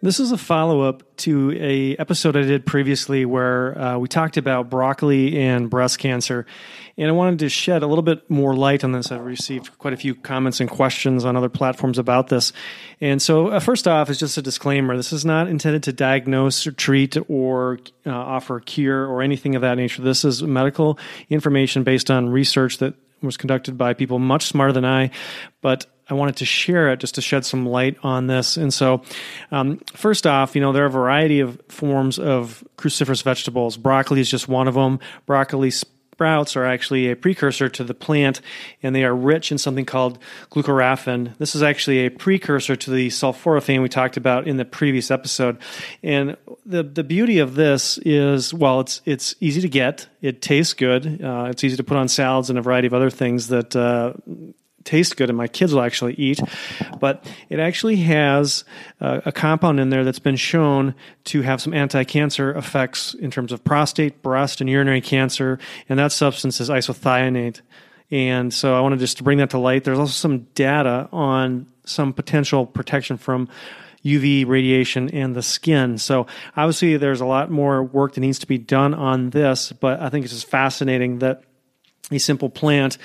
This is a follow up to a episode I did previously where uh, we talked about broccoli and breast cancer, and I wanted to shed a little bit more light on this. I've received quite a few comments and questions on other platforms about this, and so uh, first off, is just a disclaimer: this is not intended to diagnose or treat or uh, offer a cure or anything of that nature. This is medical information based on research that was conducted by people much smarter than I, but I wanted to share it just to shed some light on this. And so, um, first off, you know, there are a variety of forms of cruciferous vegetables. Broccoli is just one of them. Broccoli sprouts are actually a precursor to the plant, and they are rich in something called glucoraphanin. This is actually a precursor to the sulforaphane we talked about in the previous episode. And the the beauty of this is, well, it's it's easy to get. It tastes good. Uh, it's easy to put on salads and a variety of other things that. Uh, taste good and my kids will actually eat. But it actually has uh, a compound in there that's been shown to have some anti cancer effects in terms of prostate, breast, and urinary cancer. And that substance is isothiocyanate. And so I wanted just to bring that to light. There's also some data on some potential protection from UV radiation and the skin. So obviously there's a lot more work that needs to be done on this, but I think it's just fascinating that a simple plant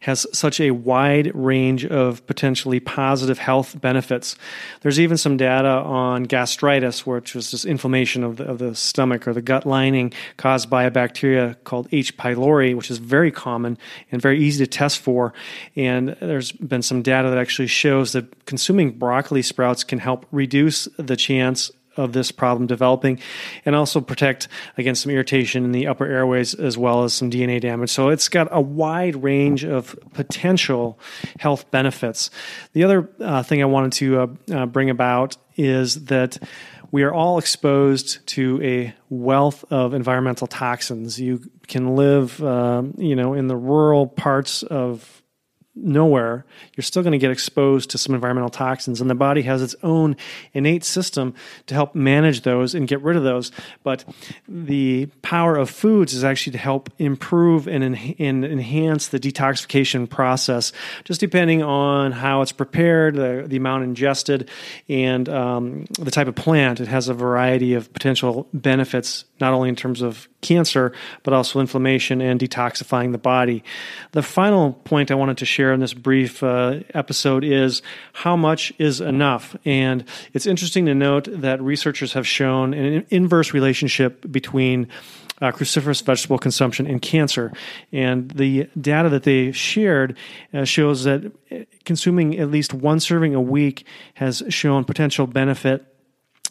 has such a wide range of potentially positive health benefits. There's even some data on gastritis, which is just inflammation of the, of the stomach or the gut lining caused by a bacteria called H. pylori, which is very common and very easy to test for. And there's been some data that actually shows that consuming broccoli sprouts can help reduce the chance of this problem developing and also protect against some irritation in the upper airways as well as some DNA damage. So it's got a wide range of potential health benefits. The other uh, thing I wanted to uh, uh, bring about is that we are all exposed to a wealth of environmental toxins. You can live, um, you know, in the rural parts of nowhere, you're still going to get exposed to some environmental toxins. And the body has its own innate system to help manage those and get rid of those. But the power of foods is actually to help improve and, en- and enhance the detoxification process, just depending on how it's prepared, the, the amount ingested, and um, the type of plant. It has a variety of potential benefits, not only in terms of cancer, but also inflammation and detoxifying the body. The final point I wanted to share in this brief uh, episode is how much is enough. And it's interesting to note that researchers have shown an inverse relationship between uh, cruciferous vegetable consumption and cancer. And the data that they shared uh, shows that uh, consuming at least one serving a week has shown potential benefit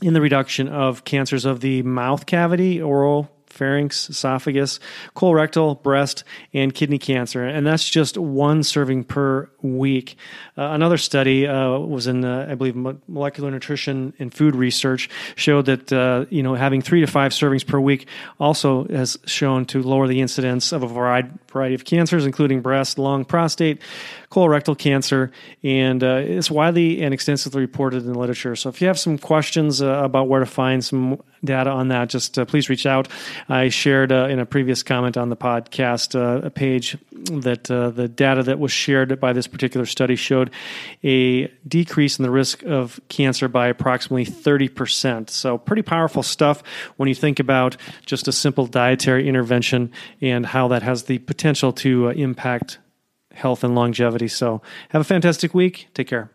in the reduction of cancers of the mouth cavity, oral pharynx, esophagus, colorectal, breast, and kidney cancer. And that's just one serving per week. Uh, another study uh, was in, uh, I believe, molecular nutrition and food research showed that uh, you know having three to five servings per week also has shown to lower the incidence of a variety, of cancers, including breast, lung, prostate, colorectal cancer, and uh, it's widely and extensively reported in the literature. So if you have some questions uh, about where to find some data on that, just please reach out. I shared uh, in a previous comment on the podcast uh, a page that uh, the data that was shared by this particular study showed a decrease in the risk of cancer by approximately 30%. So, pretty powerful stuff when you think about just a simple dietary intervention and how that has the potential to uh, impact health and longevity. So, have a fantastic week. Take care.